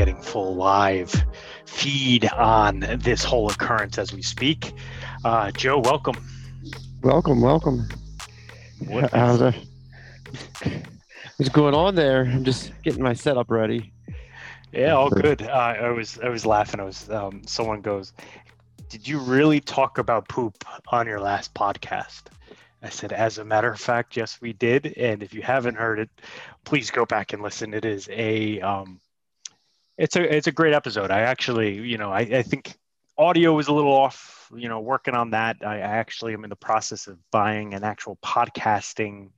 getting full live feed on this whole occurrence as we speak. Uh, Joe, welcome. Welcome, welcome. What- How's that? What's going on there? I'm just getting my setup ready. Yeah, all good. Uh, I was I was laughing. I was um, someone goes, "Did you really talk about poop on your last podcast?" I said, "As a matter of fact, yes, we did. And if you haven't heard it, please go back and listen. It is a um, it's a it's a great episode. I actually, you know, I, I think audio was a little off. You know, working on that. I, I actually am in the process of buying an actual podcasting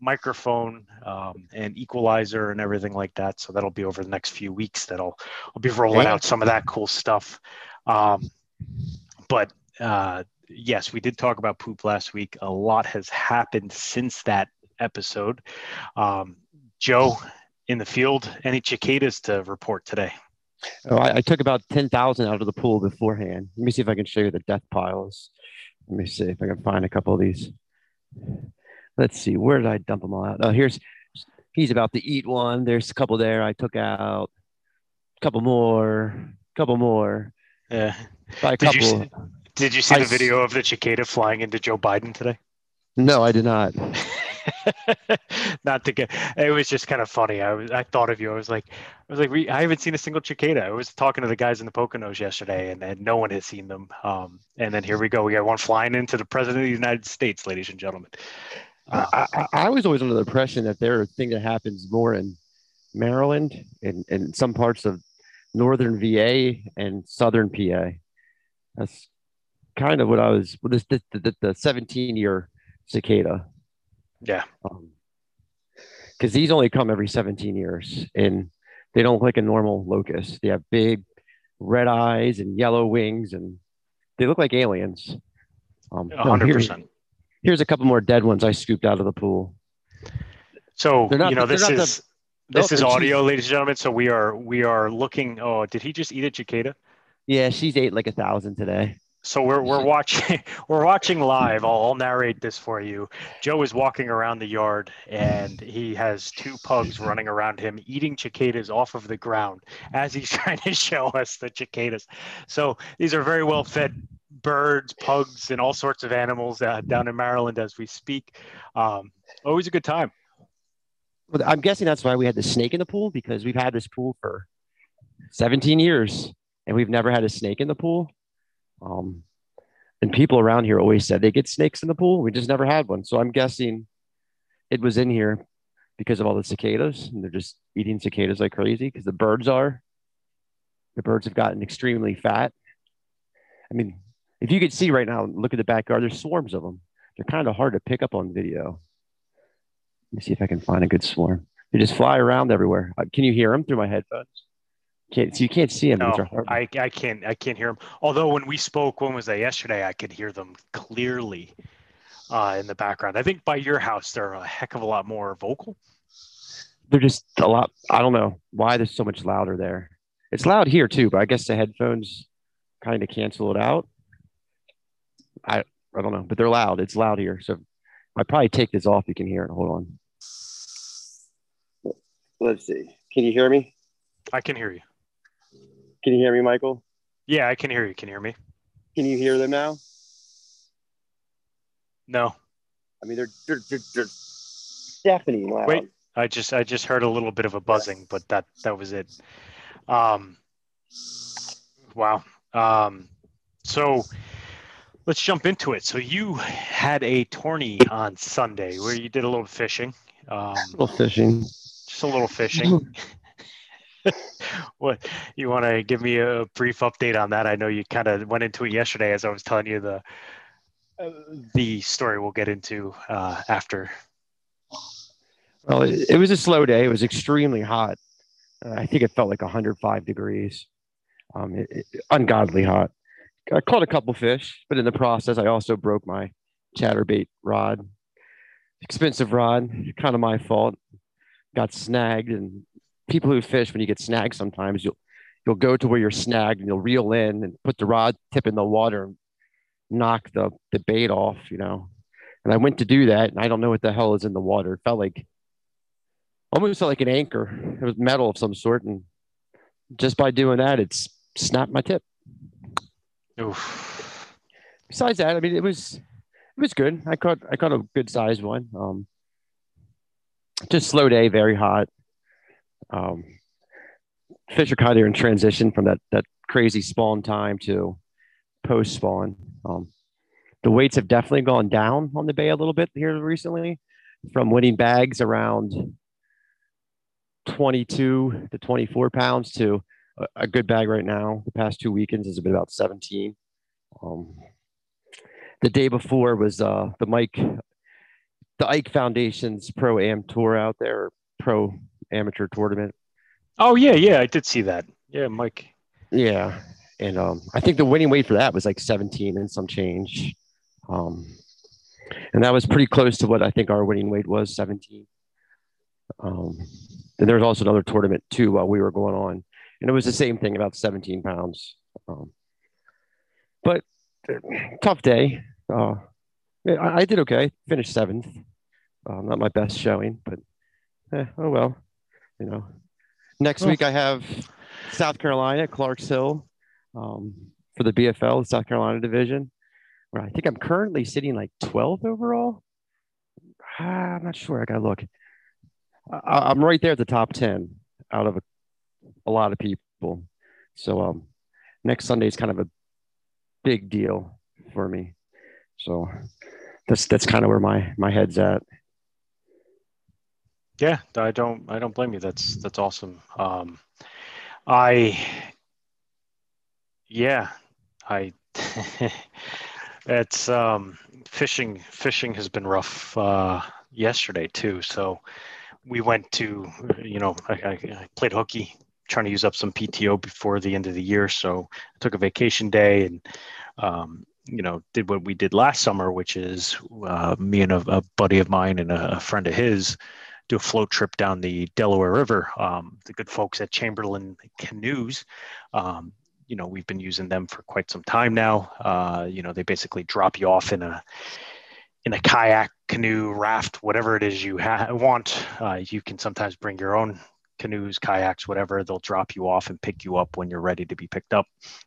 microphone um, and equalizer and everything like that. So that'll be over the next few weeks. That'll I'll be rolling out some of that cool stuff. Um, but uh, yes, we did talk about poop last week. A lot has happened since that episode. Um, Joe, in the field, any cicadas to report today? Oh, I, I took about 10,000 out of the pool beforehand. Let me see if I can show you the death piles. Let me see if I can find a couple of these. Let's see, where did I dump them all out? Oh, here's, he's about to eat one. There's a couple there I took out. A couple more, couple more. Yeah. By a Did you see- Did you see I the video of the cicada flying into Joe Biden today? No, I did not. Not to get. It was just kind of funny. I was. I thought of you. I was like, I was like, we, I haven't seen a single cicada. I was talking to the guys in the Poconos yesterday, and, and no one has seen them. Um, and then here we go. We got one flying into the president of the United States, ladies and gentlemen. Uh, I, I, I was always under the impression that there are thing that happens more in Maryland and, and some parts of northern VA and southern PA. That's kind of what I was. Well, this the, the, the 17 year cicada. Yeah. Because these only come every 17 years and they don't look like a normal locust. They have big red eyes and yellow wings and they look like aliens. Um, no, hundred here- percent. Here's a couple more dead ones I scooped out of the pool. So not- you know this not the- is this is audio, ladies and gentlemen. So we are we are looking. Oh, did he just eat a cicada? Yeah, she's ate like a thousand today. So we're we're watching we're watching live. I'll, I'll narrate this for you. Joe is walking around the yard and he has two pugs running around him eating cicadas off of the ground as he's trying to show us the cicadas. So these are very well fed birds, pugs, and all sorts of animals uh, down in Maryland as we speak. Um, always a good time. Well, I'm guessing that's why we had the snake in the pool because we've had this pool for 17 years and we've never had a snake in the pool. Um, and people around here always said they get snakes in the pool. We just never had one. So I'm guessing it was in here because of all the cicadas and they're just eating cicadas like crazy because the birds are. The birds have gotten extremely fat. I mean, if you could see right now, look at the backyard, there's swarms of them. They're kind of hard to pick up on video. Let me see if I can find a good swarm. They just fly around everywhere. Uh, Can you hear them through my headphones? Can't so you can't see them. No, These are hard. I, I can't I can't hear them. Although when we spoke, when was that yesterday? I could hear them clearly uh, in the background. I think by your house they're a heck of a lot more vocal. They're just a lot. I don't know why they're so much louder there. It's loud here too, but I guess the headphones kind of cancel it out. I I don't know, but they're loud. It's loud here. So I probably take this off. You can hear it. Hold on. Let's see. Can you hear me? I can hear you. Can you hear me, Michael? Yeah, I can hear you. Can you hear me? Can you hear them now? No. I mean, they're they're, they're, they're deafening loud. Wait. I just I just heard a little bit of a buzzing, but that that was it. Um, wow. Um, so let's jump into it. So you had a tourney on Sunday where you did a little fishing. Um, little fishing. just a little fishing. what you want to give me a brief update on that? I know you kind of went into it yesterday as I was telling you the uh, the story we'll get into uh, after. Well, it, it was a slow day. It was extremely hot. Uh, I think it felt like 105 degrees. Um, it, it- ungodly hot. I caught a couple fish, but in the process, I also broke my chatterbait rod. Expensive rod, kind of my fault. Got snagged, and people who fish, when you get snagged, sometimes you'll you'll go to where you're snagged and you'll reel in and put the rod tip in the water and knock the the bait off, you know. And I went to do that, and I don't know what the hell is in the water. It felt like almost felt like an anchor. It was metal of some sort, and just by doing that, it's snapped my tip. Oof. Besides that, I mean, it was it was good. I caught I caught a good sized one. Um, just slow day, very hot. Um, fish are kind of in transition from that that crazy spawn time to post spawn. Um, the weights have definitely gone down on the bay a little bit here recently, from winning bags around 22 to 24 pounds to a, a good bag right now. The past two weekends has been about 17. Um, the day before was uh, the Mike, the Ike Foundation's Pro Am Tour out there, Pro Amateur Tournament. Oh yeah, yeah, I did see that. Yeah, Mike. Yeah, and um, I think the winning weight for that was like 17 and some change, um, and that was pretty close to what I think our winning weight was 17. Um, and there was also another tournament too while we were going on, and it was the same thing, about 17 pounds. Um, but tough day. Uh, I, I did okay. Finished seventh. Uh, not my best showing, but eh, oh well. You know, next Well- week I have South Carolina, Clarks Hill, um, for the BFL, the South Carolina division, where I think I'm currently sitting like 12th overall. Ah, I'm not sure. I gotta look. I, I'm right there at the top 10 out of a, a lot of people. So um, next Sunday is kind of a big deal for me. So that's that's kind of where my my head's at. Yeah, I don't I don't blame you. That's that's awesome. Um I yeah, I it's um fishing fishing has been rough uh yesterday too. So we went to you know, I, I, played hooky trying to use up some PTO before the end of the year. So I took a vacation day and um you know, did what we did last summer, which is uh, me and a, a buddy of mine and a friend of his do a float trip down the Delaware River. Um, the good folks at Chamberlain Canoes, um, you know, we've been using them for quite some time now. Uh, you know, they basically drop you off in a in a kayak, canoe, raft, whatever it is you ha- want. Uh, you can sometimes bring your own canoes, kayaks, whatever. They'll drop you off and pick you up when you're ready to be picked up.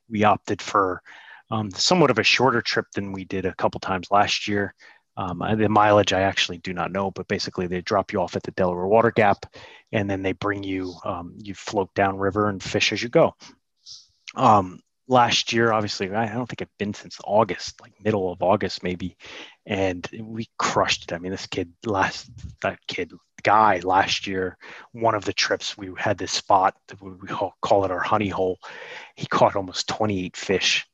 We opted for um, somewhat of a shorter trip than we did a couple times last year. Um, uh, the mileage I actually do not know, but basically they drop you off at the Delaware Water Gap, and then they bring you. Um, you float down river and fish as you go. Um, last year, obviously, I don't think I've been since August, like middle of August maybe, and we crushed it. I mean, this kid last that kid guy last year, one of the trips we had this spot that we call it our honey hole. He caught almost 28 fish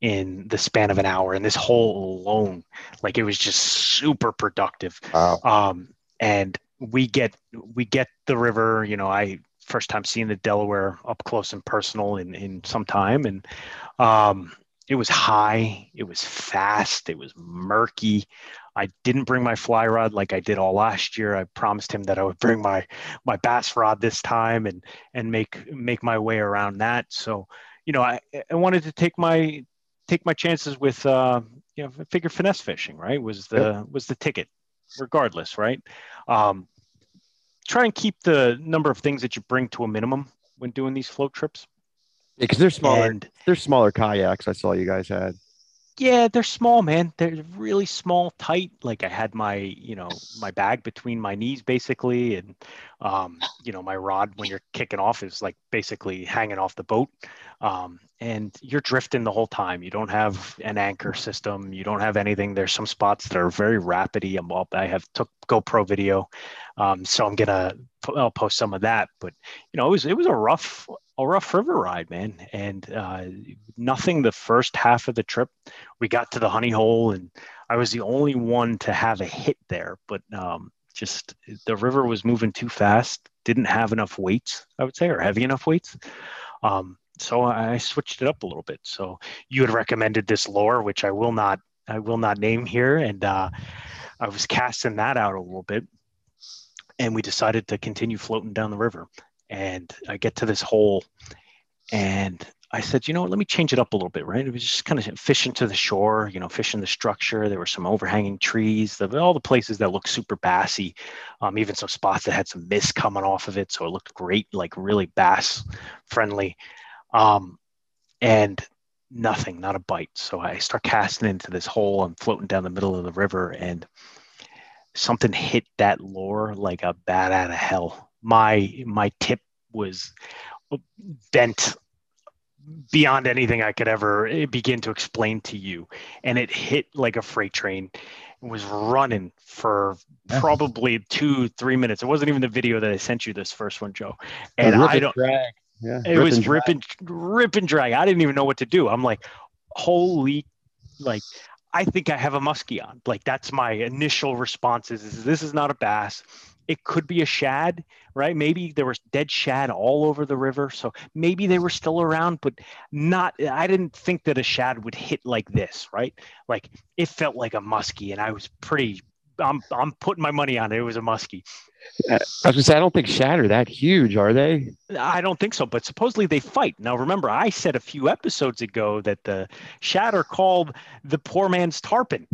in the span of an hour, and this hole alone, like it was just super productive. Wow. um, and we get we get the river you know i first time seeing the delaware up close and personal in in some time and um, it was high it was fast it was murky. I didn't bring my fly rod like i did all last year. I promised him that i would bring my my bass rod this time and and make make my way around that. So you know i i wanted to take my take my chances with uh you know figure finesse fishing right was the was the ticket regardless, right? Um, try and keep the number of things that you bring to a minimum when doing these float trips. Because they're smaller. And they're smaller kayaks. I saw you guys had. Yeah, they're small, man. They're really small, tight. Like I had my, you know, my bag between my knees basically, and um, you know, my rod when you're kicking off is like basically hanging off the boat. Um, and you're drifting the whole time. You don't have an anchor system. You don't have anything. There's some spots that are very rapidy. I'm up. I have took GoPro video, um, so I'm gonna I'll post some of that. But you know, it was it was a rough a rough river ride, man, and uh, nothing the first half of the trip. We got to the honey hole, and I was the only one to have a hit there. But um, just the river was moving too fast. Didn't have enough weights, I would say, or heavy enough weights. Um, so I switched it up a little bit. So you had recommended this lure, which I will not I will not name here, and uh, I was casting that out a little bit, and we decided to continue floating down the river. And I get to this hole, and I said, you know what, let me change it up a little bit, right? It was just kind of fishing to the shore, you know, fishing the structure. There were some overhanging trees, the, all the places that looked super bassy, um, even some spots that had some mist coming off of it. So it looked great, like really bass friendly. Um, and nothing, not a bite. So I start casting into this hole. I'm floating down the middle of the river and something hit that lure like a bat out of hell. My my tip was bent beyond anything I could ever eh, begin to explain to you. And it hit like a freight train. It was running for probably two, three minutes. It wasn't even the video that I sent you this first one, Joe. And I don't drag. Yeah, it rip was and rip and rip and drag. I didn't even know what to do. I'm like, holy like I think I have a muskie on. Like that's my initial responses is this is not a bass. It could be a shad, right? Maybe there was dead shad all over the river. So maybe they were still around, but not, I didn't think that a shad would hit like this, right? Like it felt like a muskie and I was pretty, I'm, I'm putting my money on it. It was a muskie. Uh, I was gonna say I don't think shad are that huge, are they? I don't think so, but supposedly they fight. Now remember, I said a few episodes ago that the shad are called the poor man's tarpon.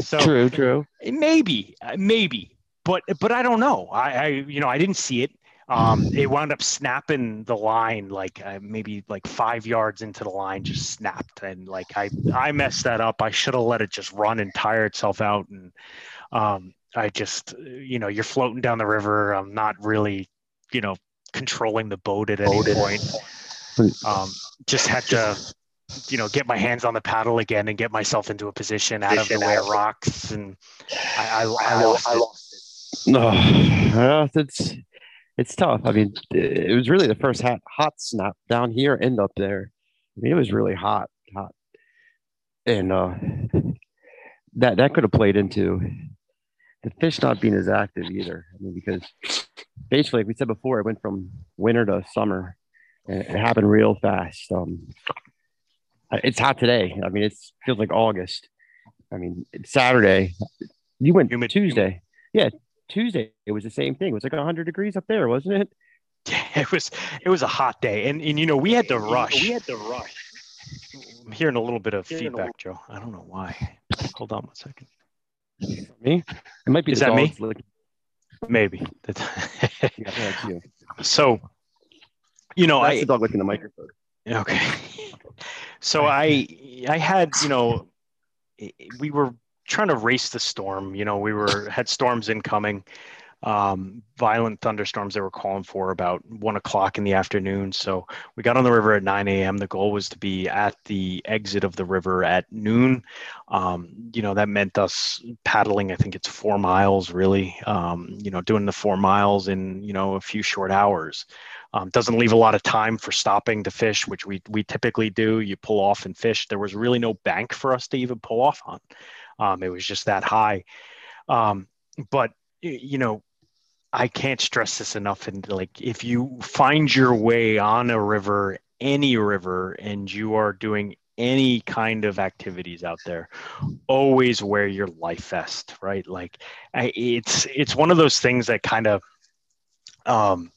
So true, true. Maybe, uh, maybe but but I don't know. I, I you know I didn't see it. Um, it wound up snapping the line like uh, maybe like five yards into the line, just snapped, and like I I messed that up. I should have let it just run and tire itself out, and um, I just you know you're floating down the river. I'm not really you know controlling the boat at any point. Um, just had to you know get my hands on the paddle again and get myself into a position out of the way of rocks, and I, I, I lost it. No, oh, it's it's tough. I mean, it was really the first hot, hot snap down here and up there. I mean, it was really hot, hot, and uh, that that could have played into the fish not being as active either. I mean, because basically, like we said before, it went from winter to summer, and it happened real fast. Um, it's hot today. I mean, it feels like August. I mean, it's Saturday. You went humid, Tuesday. Humid. Yeah, Tuesday, it was the same thing. It was like 100 degrees up there, wasn't it? Yeah, it was it was a hot day, and and you know we had to rush. We had to rush. I'm hearing a little bit of feedback, Joe. I don't know why. Hold on one second. Me? It might be. Is that me? Licking. Maybe. yeah, you. So, you know, That's I the dog licking the microphone. Okay. So I I had you know we were trying to race the storm. You know, we were had storms incoming, um, violent thunderstorms they were calling for about one o'clock in the afternoon. So we got on the river at 9 a.m. The goal was to be at the exit of the river at noon. Um, you know, that meant us paddling. I think it's four miles, really. Um, you know, doing the four miles in you know a few short hours. Um, doesn't leave a lot of time for stopping to fish, which we we typically do. You pull off and fish. There was really no bank for us to even pull off on. Um, it was just that high. Um, but you know, I can't stress this enough. And like, if you find your way on a river, any river, and you are doing any kind of activities out there always wear your life vest right like I, it's it's one of those things that kind of um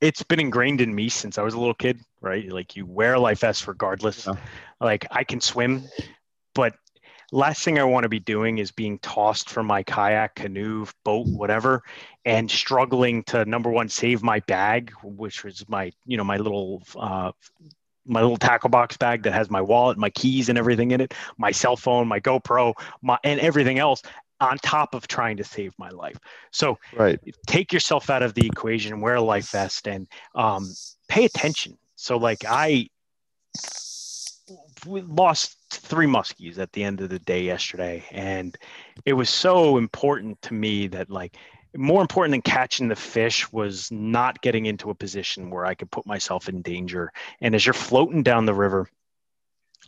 it's been ingrained in me since i was a little kid right like you wear a life vest regardless yeah. like i can swim but last thing I want to be doing is being tossed from my kayak, canoe, boat, whatever, and struggling to number one save my bag, which was my you know my little uh, my little tackle box bag that has my wallet, my keys, and everything in it, my cell phone, my GoPro, my and everything else on top of trying to save my life. So right. take yourself out of the equation, wear a life vest, and um, pay attention. So like I we lost three muskies at the end of the day yesterday and it was so important to me that like more important than catching the fish was not getting into a position where I could put myself in danger. And as you're floating down the river,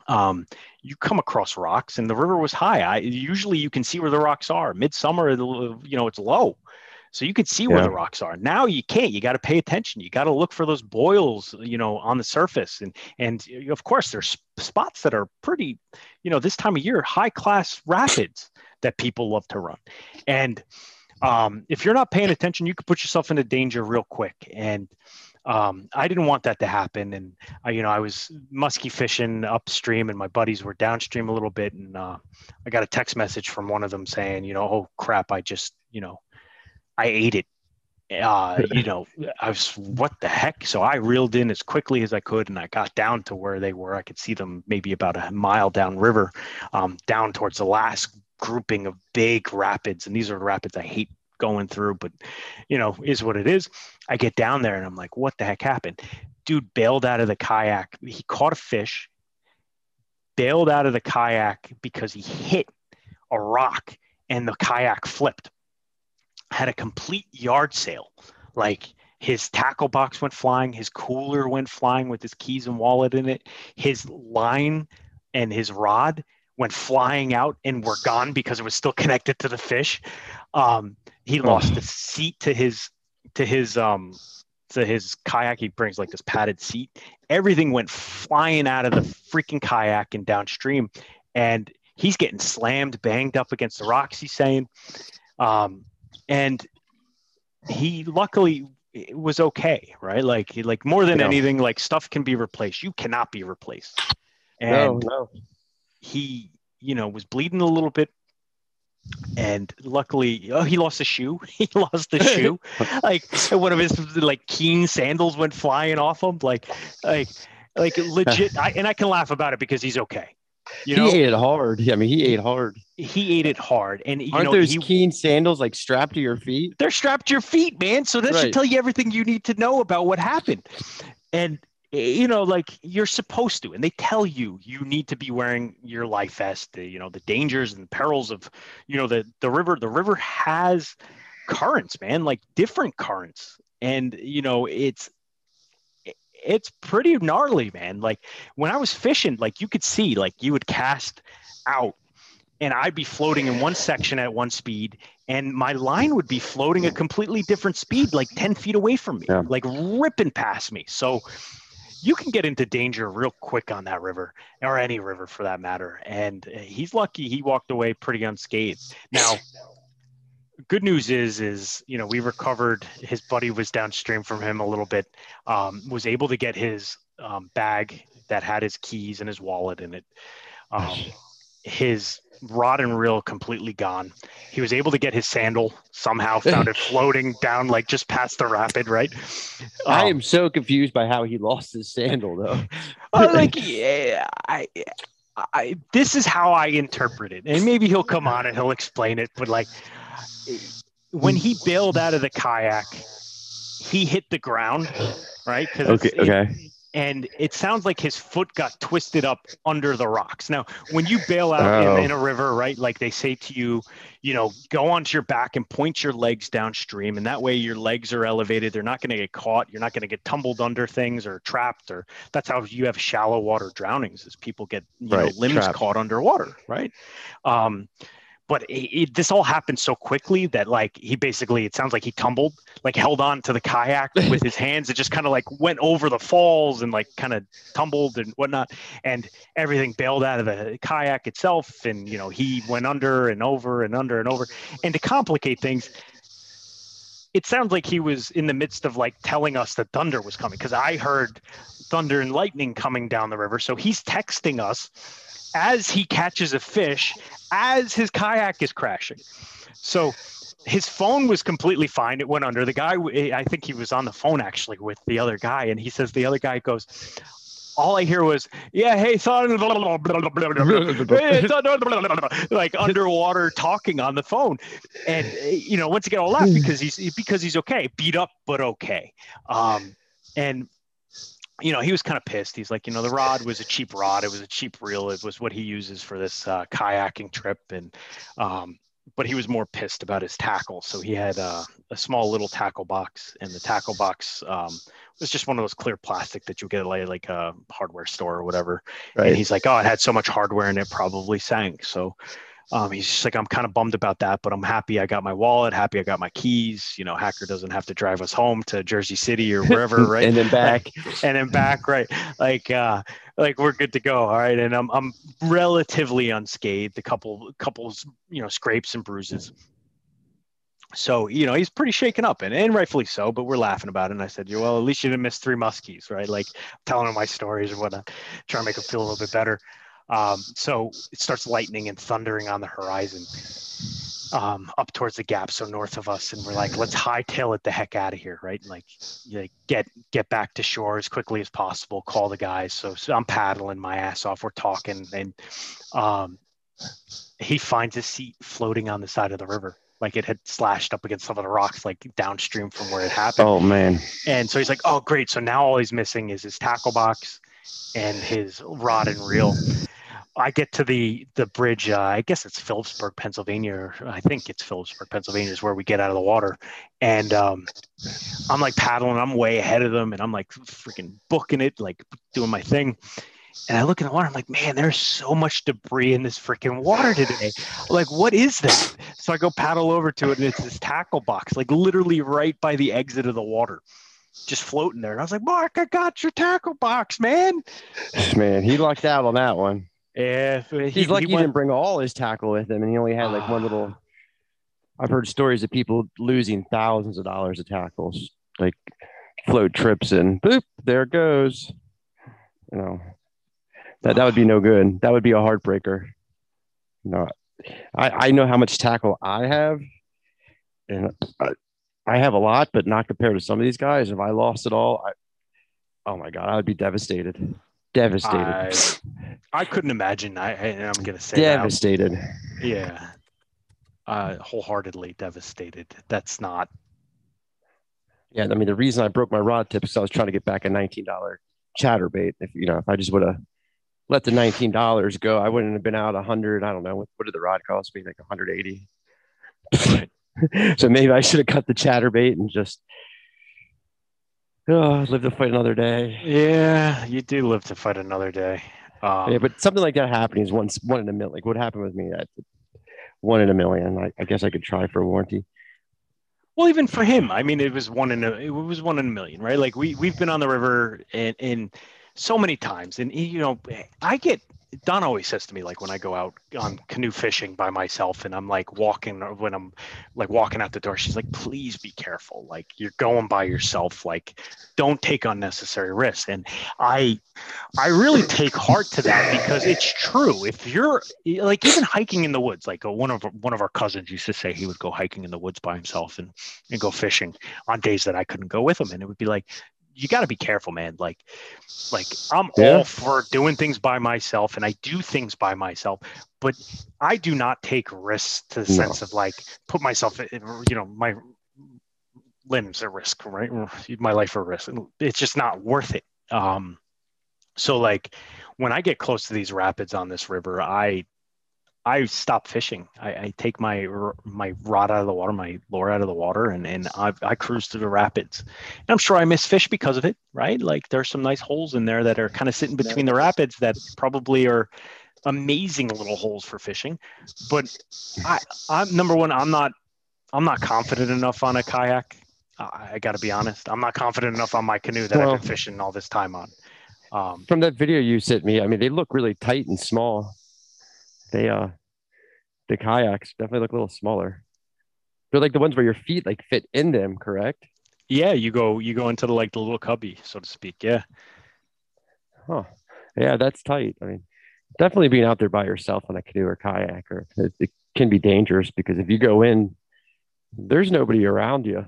um, you come across rocks, and the river was high. I usually you can see where the rocks are. Midsummer, you know, it's low, so you could see yeah. where the rocks are. Now you can't. You got to pay attention. You got to look for those boils, you know, on the surface. And and of course, there's spots that are pretty, you know, this time of year, high class rapids that people love to run. And um, if you're not paying attention, you could put yourself into danger real quick. And um, I didn't want that to happen. And I, you know, I was musky fishing upstream, and my buddies were downstream a little bit. And uh, I got a text message from one of them saying, you know, oh crap, I just, you know, I ate it. Uh, you know, I was what the heck? So I reeled in as quickly as I could, and I got down to where they were. I could see them maybe about a mile down river, um, down towards the last grouping of big rapids. And these are rapids I hate going through, but you know, is what it is. I get down there and I'm like, what the heck happened? Dude bailed out of the kayak. He caught a fish, bailed out of the kayak because he hit a rock and the kayak flipped. Had a complete yard sale. Like his tackle box went flying, his cooler went flying with his keys and wallet in it, his line and his rod went flying out and were gone because it was still connected to the fish. Um, he lost the seat to his to his um to his kayak. He brings like this padded seat. Everything went flying out of the freaking kayak and downstream, and he's getting slammed, banged up against the rocks. He's saying, um, and he luckily was okay, right? Like like more than Yeah. anything, like stuff can be replaced. You cannot be replaced. No, And no. he, you know, was bleeding a little bit. And luckily, oh, he lost a shoe. He lost the shoe. like one of his like keen sandals went flying off him. Like, like, like legit. I, and I can laugh about it because he's okay. You know, he ate it hard. Yeah, I mean, he ate hard. he ate it hard, and you Aren't know those he, keen sandals like strapped to your feet? they're strapped to your feet, man. So that Right. should tell you everything you need to know about what happened. And you know, like you're supposed to, and they tell you you need to be wearing your life vest. The, you know, the dangers and perils of, you know, the the river. The river has currents, man, like different currents, and you know, it's it's pretty gnarly, man. Like when I was fishing, like you could see, like you would cast out and I'd be floating in one section at one speed, and my line would be floating a completely different speed, like 10 feet away from me, Yeah. like ripping past me. So you can get into danger real quick on that river, or any river for that matter. And uh, he's lucky he walked away pretty unscathed. Now, good news is, is you know we recovered. His buddy was downstream from him a little bit, um, was able to get his um, bag that had his keys and his wallet in it. Um, his rod and reel completely gone. He was able to get his sandal somehow, found it floating down like just past the rapid, right? I Um, am so confused by how he lost his sandal, though. uh, like yeah, I, I, this is how I interpret it, and maybe he'll come on and he'll explain it. But like, when he bailed out of the kayak, he hit the ground, right? it's- it- okay. and it sounds like his foot got twisted up under the rocks. Now, when you bail out Oh. in, in a river, right, like they say to you, you know, go onto your back and point your legs downstream, and that way your legs are elevated. They're not going to get caught. You're not going to get tumbled under things or trapped. Or that's how you have shallow water drownings, is people get you know limbs trapped. caught underwater, right? Um, but it, it, this all happened so quickly that like he basically it sounds like he tumbled like held on to the kayak with his hands. It just kind of like went over the falls and like kind of tumbled and whatnot. And everything bailed out of the kayak itself. And you know he went under and over and under and over. And to complicate things it sounds like he was in the midst of like telling us that thunder was coming because i heard thunder and lightning coming down the river. So he's texting us as he catches a fish as his kayak is crashing. So his phone was completely fine. It went under. The guy, I think he was on the phone actually with the other guy, and he says the other guy goes, all I hear was, yeah, hey, son, like underwater talking on the phone. And, you know, once again, I'll laugh because he's, because he's okay, beat up, but okay. Um, and, you know, he was kind of pissed. He's like, you know, the rod was a cheap rod. It was a cheap reel. It was what he uses for this uh, kayaking trip. And, um, but he was more pissed about his tackle. So he had uh, a small little tackle box, and the tackle box um, was just one of those clear plastic that you get at like, like a hardware store or whatever. And he's like, oh, it had so much hardware and it probably sank. So um, he's just like, I'm kind of bummed about that, but I'm happy I got my wallet, happy I got my keys. You know, Hacker doesn't have to drive us home to Jersey City or wherever, right? and then back. and then back, right? Like, uh, like we're good to go. All right. And I'm, I'm relatively unscathed, a couple, couples, you know, scrapes and bruises. so you know he's pretty shaken up and, and rightfully so but we're laughing about it and i said well at least you didn't miss three muskies right like telling him my stories and whatnot trying to make him feel a little bit better um, so it starts lightning and thundering on the horizon um, up towards the gap so north of us and we're like let's hightail it the heck out of here right like, like get get back to shore as quickly as possible call the guys so, so i'm paddling my ass off we're talking and um, he finds a seat floating on the side of the river like it had slashed up against some of the rocks like downstream from where it happened. Oh man. And so he's like, "Oh great, so now all he's missing is his tackle box and his rod and reel." I get to the the bridge. Uh, I guess it's Phillipsburg, Pennsylvania. I think it's Phillipsburg, Pennsylvania is where we get out of the water. And um, I'm like paddling. I'm way ahead of them, and I'm like freaking booking it, like doing my thing. And I look in the water, I'm like, man, there's so much debris in this freaking water today. Like, what is that? So I go paddle over to it, and it's this tackle box, like literally right by the exit of the water, just floating there. And I was like, Mark, I got your tackle box, man. Man, he lucked out on that one. Yeah, he, he's lucky he, he, didn't bring all his tackle with him, and he only had like one little. I've heard stories of people losing thousands of dollars of tackles, like float trips, and boop, there it goes. You know, that that would be no good. That would be a heartbreaker. No, I I know how much tackle I have, and I, I have a lot, but not compared to some of these guys. If I lost it all, I, oh my god, I would be devastated. Devastated. I, I couldn't imagine. I I'm gonna say devastated. That. Yeah, uh, wholeheartedly devastated. That's not. Yeah, I mean the reason I broke my rod tip is I was trying to get back a nineteen dollar chatterbait. If you know, if I just would have let the nineteen dollars go, I wouldn't have been out a hundred. I don't know what, what did the rod cost me? Like 180. so maybe I should have cut the chatterbait and just oh, live to fight another day. Yeah, you do live to fight another day. Um, yeah, but something like that happening is once one in a million. Like what happened with me, that one in a million. I, I guess I could try for a warranty. Well, even for him, I mean, it was one in a it was one in a million, right? Like we we've been on the river and and so many times. And, you know, I get, Dawn always says to me, like when I go out on canoe fishing by myself and I'm like walking, when I'm like walking out the door, she's like, please be careful. Like you're going by yourself. Like don't take unnecessary risks. And I, I really take heart to that because it's true. If you're like even hiking in the woods, like uh, one of one of our cousins used to say he would go hiking in the woods by himself and, and go fishing on days that I couldn't go with him. And it would be like, you got to be careful, man. Like, like I'm yeah. all for doing things by myself, and I do things by myself, but I do not take risks to the no. sense of like put myself, in, you know, my limbs at risk, right? My life at risk. It's just not worth it. Um, so like when I get close to these rapids on this river, I I stop fishing. I, I, take my my rod out of the water, my lure out of the water, and and I, I cruise through the rapids. And I'm sure I miss fish because of it, right? Like there's some nice holes in there that are kind of sitting between the rapids that probably are amazing little holes for fishing. But I, I'm number one. I'm not I'm not confident enough on a kayak. I, I got to be honest. I'm not confident enough on my canoe that well, I've been fishing all this time on. Um, from that video you sent me, I mean, they look really tight and small they uh the kayaks definitely look a little smaller. They're like the ones where your feet like fit in them, correct? Yeah, you go you go into the like the little cubby, so to speak. Yeah. Huh. Yeah, that's tight. I mean, definitely being out there by yourself on a canoe or kayak, or it, it can be dangerous because if you go in, there's nobody around you.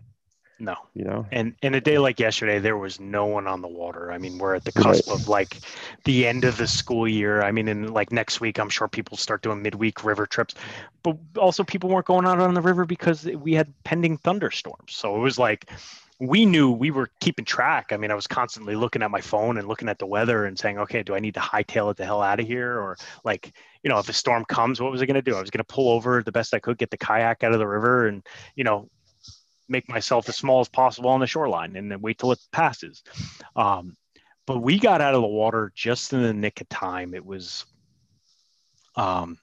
No, you know, and in a day like yesterday, there was no one on the water. I mean, we're at the cusp right. of like the end of the school year. I mean, in like next week, I'm sure people start doing midweek river trips, but also people weren't going out on the river because we had pending thunderstorms. So it was like we knew we were keeping track. I mean, I was constantly looking at my phone and looking at the weather and saying, okay, do I need to hightail it the hell out of here? Or like, you know, if a storm comes, what was I going to do? I was going to pull over the best I could, get the kayak out of the river and, you know, make myself as small as possible on the shoreline and then wait till it passes. Um, but we got out of the water just in the nick of time. It was um,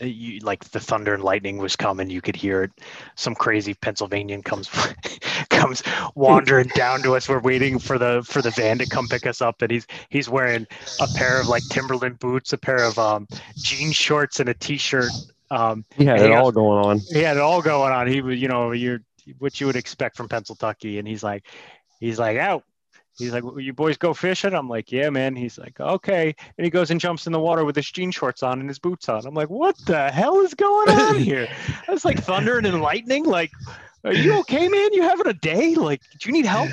you, like the thunder and lightning was coming. You could hear it. Some crazy Pennsylvanian comes comes wandering down to us. We're waiting for the for the van to come pick us up, and he's he's wearing a pair of like Timberland boots, a pair of um, jean shorts, and a t-shirt Um, He had it all going on. he had it all going on. He was, you know, you're what you would expect from Pennsylvania. And he's like, he's like, out. He's like, "Will you boys go fishing? I'm like, yeah, man. He's like, okay. And he goes and jumps in the water with his jean shorts on and his boots on. I'm like, what the hell is going on here? That's like thunder and lightning. Like, are you okay, man? You having a day? Like, do you need help?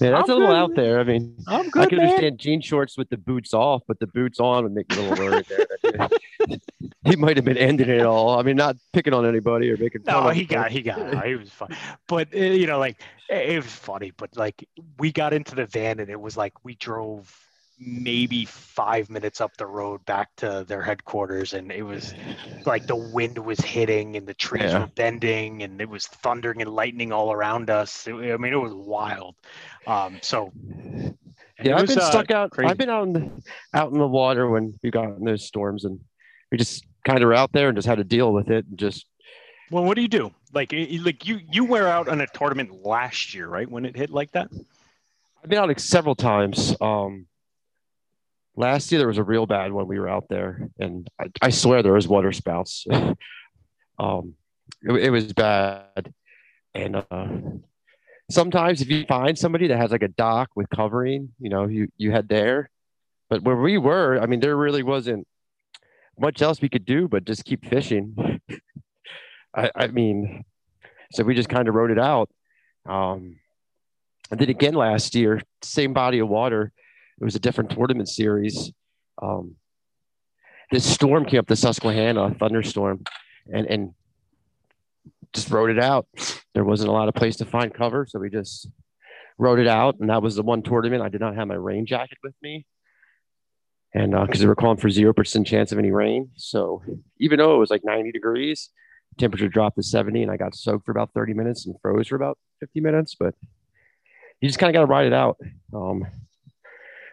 Yeah, that's I'm a little good. out there. I mean, I'm I good, could man. understand jean shorts with the boots off, but the boots on would make me a little worried there. he might have been ending it all. I mean, not picking on anybody or making fun No, he got, he got, he was fine. But uh, you know, like it was funny. But like we got into the van and it was like we drove maybe five minutes up the road back to their headquarters, and it was like the wind was hitting and the trees Yeah. were bending and it was thundering and lightning all around us. It- I mean, it was wild. Um, so Yeah, I've been uh, stuck out. crazy. I've been out in the out in the water when we got in those storms, and we just kind of were out there and just had to deal with it. And just Well, what do you do? Like, like you you were out on a tournament last year, right? When it hit like that. I've been out like several times. Um, last year there was a real bad one. We were out there, and I, I swear there was water spouts. um, it, it was bad, and uh, sometimes if you find somebody that has like a dock with covering, you know, you you head there. But where we were, I mean, there really wasn't much else we could do but just keep fishing. I, I mean, so we just kind of wrote it out. Um, I did again last year, same body of water. It was a different tournament series. Um, this storm came up the Susquehanna, thunderstorm, and and just rode it out. There wasn't a lot of place to find cover, so we just rode it out. And that was the one tournament I did not have my rain jacket with me, and because they were calling for zero percent chance of any rain, so even though it was like ninety degrees, temperature dropped to seventy, and I got soaked for about thirty minutes and froze for about fifty minutes, but you just kind of got to ride it out. Um,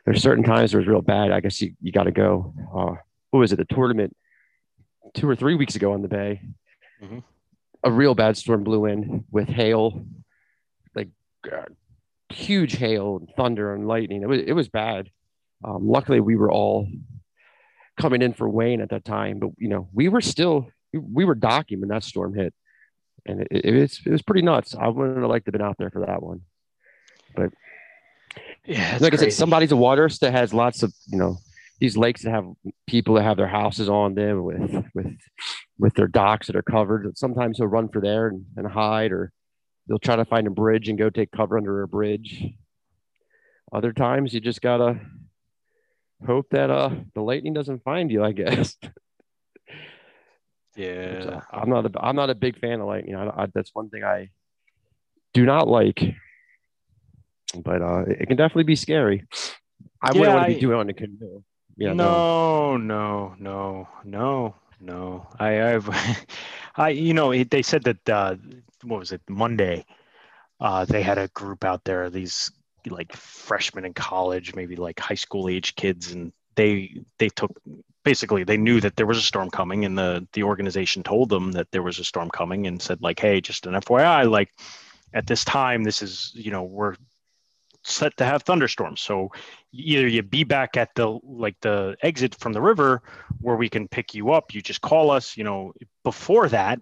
there's certain times where it's real bad. I guess you, you got to go. Uh, what was it? The tournament two or three weeks ago on the bay. Mhm. A real bad storm blew in with hail, like uh, huge hail and thunder and lightning. It was it was bad. Um, luckily, we were all coming in for weigh-in at that time, but you know we were still we, we were docking when that storm hit, and it, it was it was pretty nuts. I wouldn't have liked to have been out there for that one Yeah, like I said, crazy. some bodies of water that has lots of you know these lakes that have people that have their houses on them with with with their docks that are covered. Sometimes they'll run for there and, and hide, or they'll try to find a bridge and go take cover under a bridge. Other times you just gotta hope that uh the lightning doesn't find you. I guess. Yeah. I'm not a I'm not a big fan of lightning. I, I, that's one thing I do not like. But uh, it, can definitely be scary. I wouldn't Yeah, want to I- be doing it on a canoe. Yeah, no. no, no, no, no, no. I, I've, I, you know, it, they said that uh, what was it Monday? Uh, they had a group out there, these like freshmen in college, maybe like high school age kids, and they they took basically they knew that there was a storm coming, and the the organization told them that there was a storm coming, and said like, hey, just an FYI, like at this time, this is you know we're set to have thunderstorms, so either you be back at the like the exit from the river where we can pick you up. You just call us you know before that.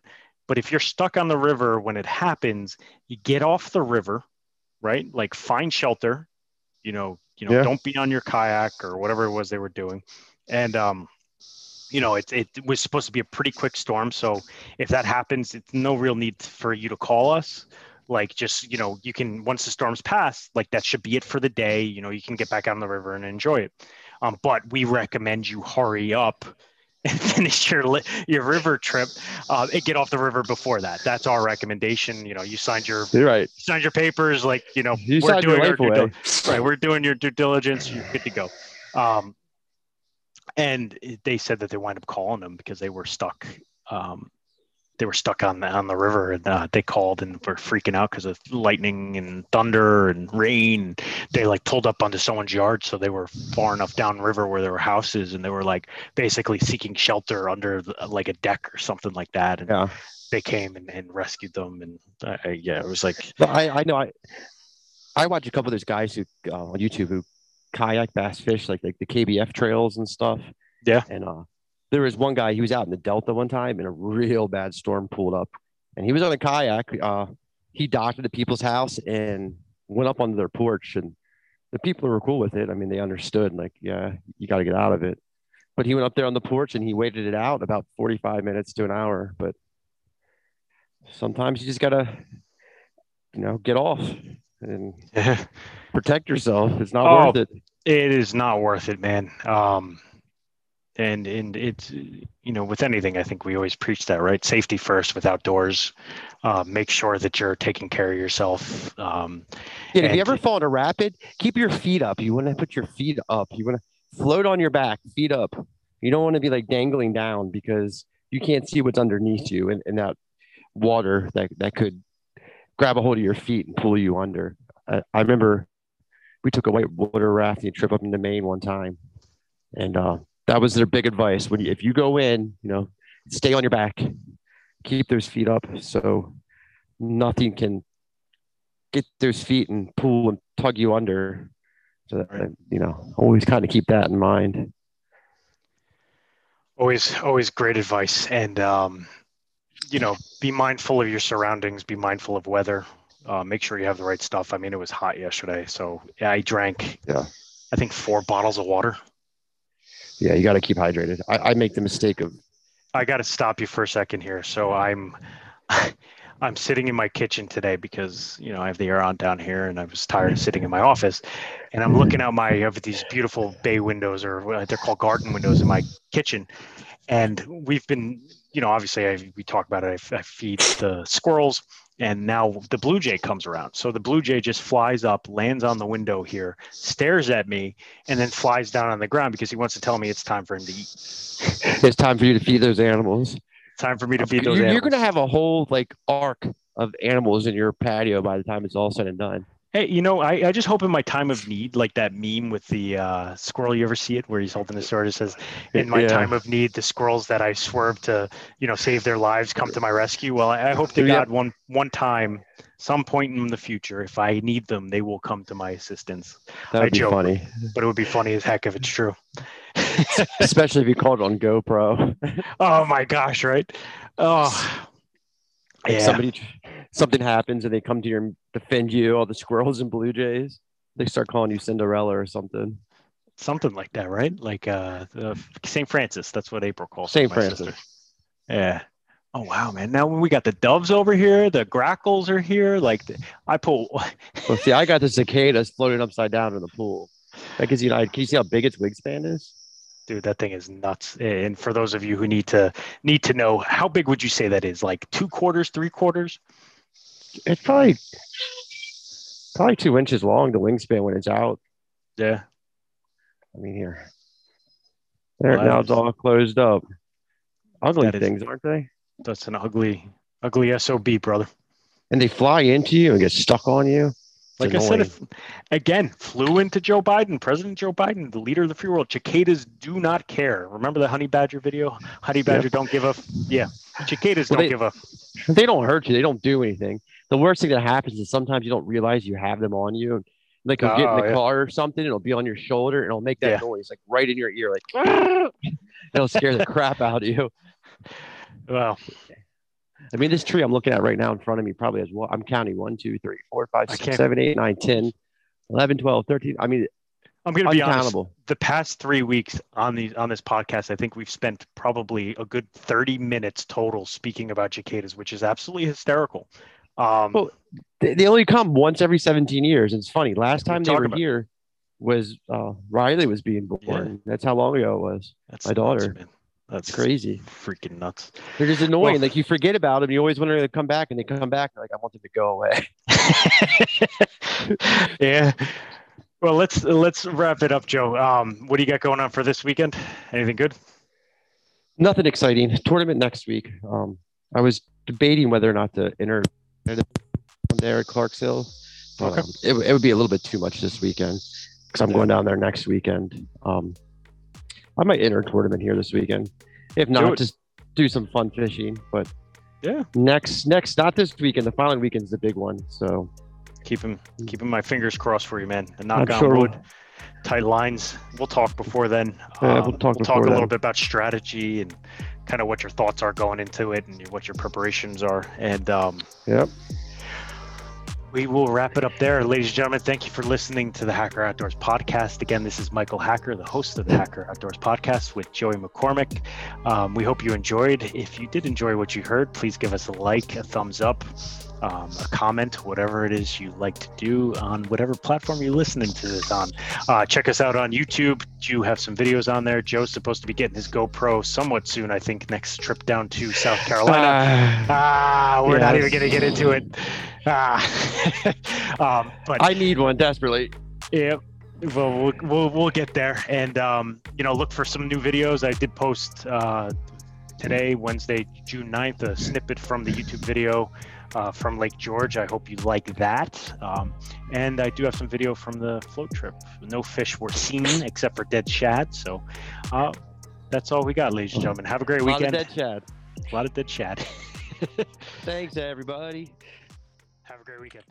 But if you're stuck on the river when it happens you get off the river right? Like find shelter you know you know Yeah. don't be on your kayak or whatever it was they were doing. And um you know it, it was supposed to be a pretty quick storm. So if that happens it's no real need for you to call us like just you know you can once the storms pass like that should be it for the day you know you can get back on the river and enjoy it. Um, but we recommend you hurry up and finish your your river trip uh, and get off the river before that. That's our recommendation you know you signed your You're right. signed your papers like you know You we're your doing our due right we're doing your due diligence you're good to go. Um, and they said that they wind up calling them because they were stuck um, they were stuck on the on the river and uh, they called and were freaking out because of lightning and thunder and rain they like pulled up onto someone's yard so they were far enough downriver where there were houses and they were like basically seeking shelter under the, like a deck or something like that and Yeah. they came and, and rescued them and uh, uh, yeah it was like I, I know I I watch a couple of those guys who uh, on YouTube who kayak bass fish like like the KBF trails and stuff. Yeah. And uh there was one guy he was out in the delta one time and a real bad storm pulled up and he was on a kayak uh, he docked at the people's house and went up onto their porch and the people were cool with it i mean they understood like yeah you got to get out of it but he went up there on the porch and he waited it out about 45 minutes to an hour but sometimes you just gotta you know get off and protect yourself it's not Oh. worth it It is not worth it, man. Um, and and it's you know with anything, I think we always preach that, right? Safety first with outdoors. Uh, make sure that you're taking care of yourself. Um, Yeah, if you ever fall in a rapid, keep your feet up. You want to put your feet up. You want to float on your back, feet up. You don't want to be like dangling down because you can't see what's underneath you and, and that water that, that could grab a hold of your feet and pull you under. I, I remember we took a white water rafting trip up into Maine one time. And uh, that was their big advice. When you, if you go in, you know, stay on your back, keep those feet up so nothing can get those feet and pull and tug you under. So that, Right. you know, always kind of keep that in mind. always always great advice, and um, you know, be mindful of your surroundings. Be mindful of weather. Uh, make sure you have the right stuff. I mean, it was hot yesterday, so I drank. Yeah. I think four bottles of water. Yeah, you got to keep hydrated. I, I make the mistake of I got to stop you for a second here. So I'm I'm sitting in my kitchen today because you know I have the air on down here, and I was tired of sitting in my office, and I'm looking out my have these beautiful bay windows, or they're called garden windows in my kitchen, and we've been you know obviously I, we talk about it. I, I feed the squirrels. And now the blue jay comes around. So the blue jay just flies up, lands on the window here, stares at me, and then flies down on the ground because he wants to tell me it's time for him to eat. it's time for you to feed those animals. Time for me to feed You're, those you're going to have a whole like ark of animals in your patio by the time it's all said and done. Hey, you know, I, I just hope in my time of need, like that meme with the uh, squirrel, you ever see it where he's holding the sword? It says, In my Yeah. time of need, the squirrels that I swerved to, you know, save their lives come to my rescue. Well, I, I hope to Yeah. God one one time, some point in the future, if I need them, they will come to my assistance. That I would be joke. funny, But it would be funny as heck if it's true. especially if you called on GoPro. Oh my gosh, right? Oh, Like yeah. somebody, something happens and they come to your defend you. All the squirrels and blue jays, they start calling you Cinderella or something. Something like that, right? Like uh, the St. Francis. That's what April calls St. Francis. sister. Yeah. Oh wow, man! Now we got the doves over here, the grackles are here. Like the, I pull. Well, see, I got the cicadas floating upside down in the pool. That gives you. Can you see how big its wingspan is? Dude, that thing is nuts. And for those of you who need to need to know, how big would you say that is? Like two quarters, three quarters? It's probably probably two inches long. The wingspan when it's out. Yeah. I mean, here, there Well, now it's all closed up. Ugly That is- things, aren't they? That's an ugly, ugly sob, brother. And they fly into you and get stuck on you. Like I said, if, again, flew into Joe Biden, President Joe Biden, the leader of the free world. Cicadas do not care. Remember the honey badger video? Honey badger don't give a f- yeah. Cicadas Well, don't they- give a they don't hurt you. They don't do anything. The worst thing that happens is sometimes you don't realize you have them on you. Like you'll get in Oh, the yeah. car or something, it'll be on your shoulder, and it'll make that Yeah. noise like right in your ear, like it'll scare the crap out of you. well. I mean, this tree I'm looking at right now in front of me probably has one. I'm counting one, two, three, four, five, six, seven, eight, nine, 10, 11, 12, 13. I mean, I'm gonna be honest. The past three weeks on these on this podcast, I think we've spent probably a good 30 minutes total speaking about cicadas, which is absolutely hysterical. Um, Well, They, they only come once every 17 years. It's funny. Last time they were about- here was uh, Riley was being born. That's how long ago it was. that's my nuts, daughter. man. That's crazy. freaking nuts. They're just annoying. Well- like you forget about them. You always wonder if they come back, and they come back. Like I want them to go away. yeah. Well, let's let's wrap it up, Joe. Um, what do you got going on for this weekend? Anything good? Nothing exciting. Tournament next week. Um, I was debating whether or not to enter there at Clarksville. But, Okay. um, it, it would be a little bit too much this weekend because I'm going down there next weekend. Um, I might enter a tournament here this weekend. If not, it. just do some fun fishing. But Yeah. next, next, not this weekend. The following weekend's the big one. So Keeping keeping my fingers crossed for you, man. And knock I'm on sure. wood. We'll, tight lines. We'll talk before then. Yeah, we'll Um, talk we'll talk a little bit about strategy and kind of what your thoughts are going into it and what your preparations are. And um, Yep. We will wrap it up there. Ladies and gentlemen, thank you for listening to the Hacker Outdoors podcast. Again, this is Michael Hacker, the host of the Hacker Outdoors podcast with Joey McCormick. Um, we hope you enjoyed. If you did enjoy what you heard, please give us a like, a thumbs up, um, a comment, whatever it is you like to do on whatever platform you're listening to this on. Uh, check us out on YouTube. You have some videos on there. Joe's supposed to be getting his GoPro somewhat soon, I think, next trip down to South Carolina. Ah, we're not even going to get into it. Ah, um, but I need one desperately. yeah, well, we'll we'll we'll get there, and um, you know, look for some new videos. I did post uh, today, Wednesday, June 9th, a snippet from the YouTube video uh, from Lake George. I hope you like that. Um, and I do have some video from the float trip. No fish were seen except for dead shad. So uh, that's all we got, ladies and gentlemen. Have a great weekend. A lot of dead Chad. A lot of dead shad. Thanks, everybody. Have a great weekend.